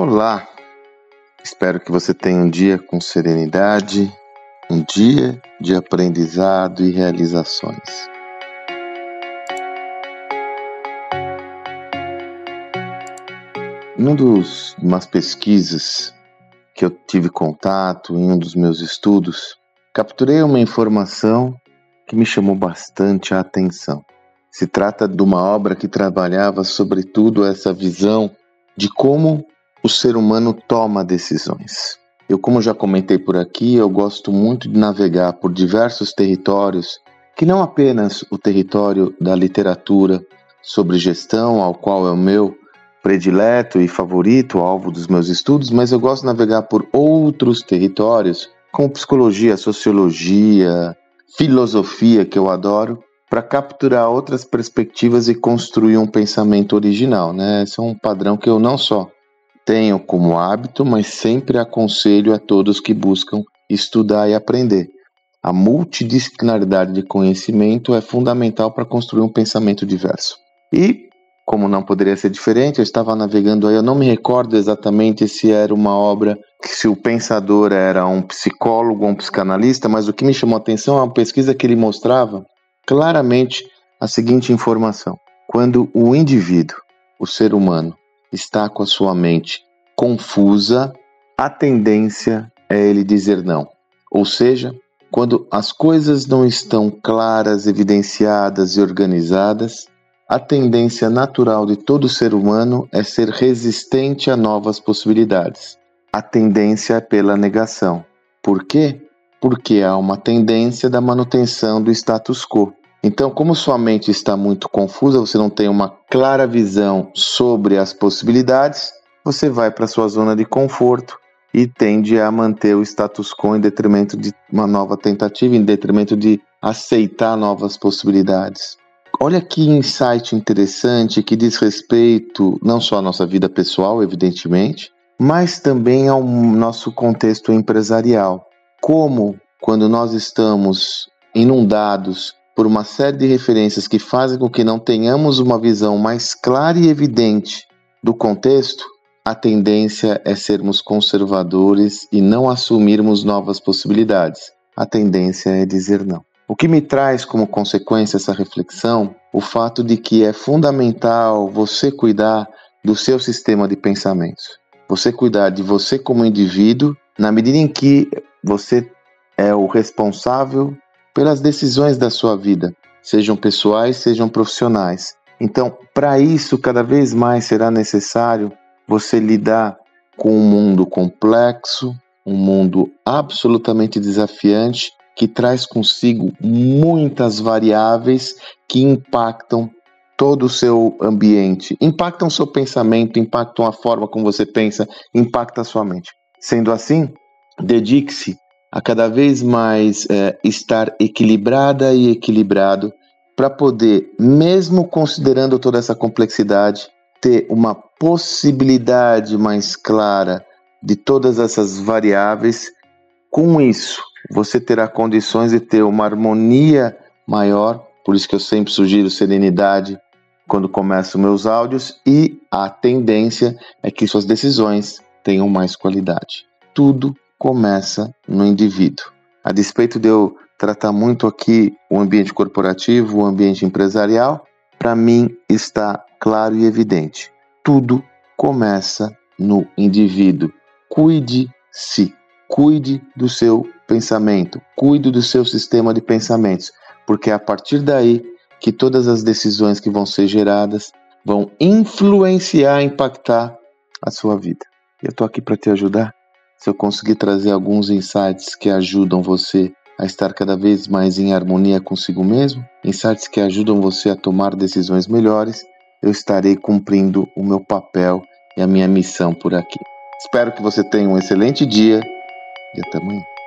Olá, espero que você tenha um dia com serenidade, um dia de aprendizado e realizações. Em um umas pesquisas que eu tive contato, em um dos meus estudos, capturei uma informação que me chamou bastante a atenção. Se trata de uma obra que trabalhava sobretudo essa visão de como o ser humano toma decisões. Eu, como já comentei por aqui, eu gosto muito de navegar por diversos territórios, que não apenas o território da literatura sobre gestão, ao qual é o meu predileto e favorito, alvo dos meus estudos, mas eu gosto de navegar por outros territórios, como psicologia, sociologia, filosofia, que eu adoro, para capturar outras perspectivas e construir um pensamento original, né? Esse é um padrão que eu não só tenho como hábito, mas sempre aconselho a todos que buscam estudar e aprender. A multidisciplinaridade de conhecimento é fundamental para construir um pensamento diverso. E, como não poderia ser diferente, eu estava navegando aí, eu não me recordo exatamente se era uma obra, se o pensador era um psicólogo ou um psicanalista, mas o que me chamou a atenção é uma pesquisa que ele mostrava claramente a seguinte informação: quando o indivíduo, o ser humano, está com a sua mente confusa, a tendência é ele dizer não. Ou seja, quando as coisas não estão claras, evidenciadas e organizadas, a tendência natural de todo ser humano é ser resistente a novas possibilidades. A tendência é pela negação. Por quê? Porque há uma tendência da manutenção do status quo. Então, como sua mente está muito confusa, você não tem uma clara visão sobre as possibilidades, você vai para sua zona de conforto e tende a manter o status quo em detrimento de uma nova tentativa, em detrimento de aceitar novas possibilidades. Olha que insight interessante que diz respeito não só à nossa vida pessoal, evidentemente, mas também ao nosso contexto empresarial. Como, quando nós estamos inundados por uma série de referências que fazem com que não tenhamos uma visão mais clara e evidente do contexto, a tendência é sermos conservadores e não assumirmos novas possibilidades. A tendência é dizer não. O que me traz como consequência essa reflexão? O fato de que é fundamental você cuidar do seu sistema de pensamentos. Você cuidar de você como indivíduo, na medida em que você é o responsável pelas decisões da sua vida, sejam pessoais, sejam profissionais. Então, para isso, cada vez mais será necessário você lidar com um mundo complexo, um mundo absolutamente desafiante, que traz consigo muitas variáveis que impactam todo o seu ambiente, impactam o seu pensamento, impactam a forma como você pensa, impacta a sua mente. Sendo assim, dedique-se a cada vez mais é, estar equilibrada e equilibrado para poder, mesmo considerando toda essa complexidade, ter uma possibilidade mais clara de todas essas variáveis. Com isso, você terá condições de ter uma harmonia maior, por isso que eu sempre sugiro serenidade quando começo meus áudios e a tendência é que suas decisões tenham mais qualidade. Tudo começa no indivíduo. A despeito de eu tratar muito aqui o ambiente corporativo, o ambiente empresarial, para mim está claro e evidente. Tudo começa no indivíduo. Cuide-se, cuide do seu pensamento, cuide do seu sistema de pensamentos, porque é a partir daí que todas as decisões que vão ser geradas vão influenciar, impactar a sua vida. Eu estou aqui para te ajudar se eu conseguir trazer alguns insights que ajudam você a estar cada vez mais em harmonia consigo mesmo, insights que ajudam você a tomar decisões melhores, eu estarei cumprindo o meu papel e a minha missão por aqui. Espero que você tenha um excelente dia e até amanhã.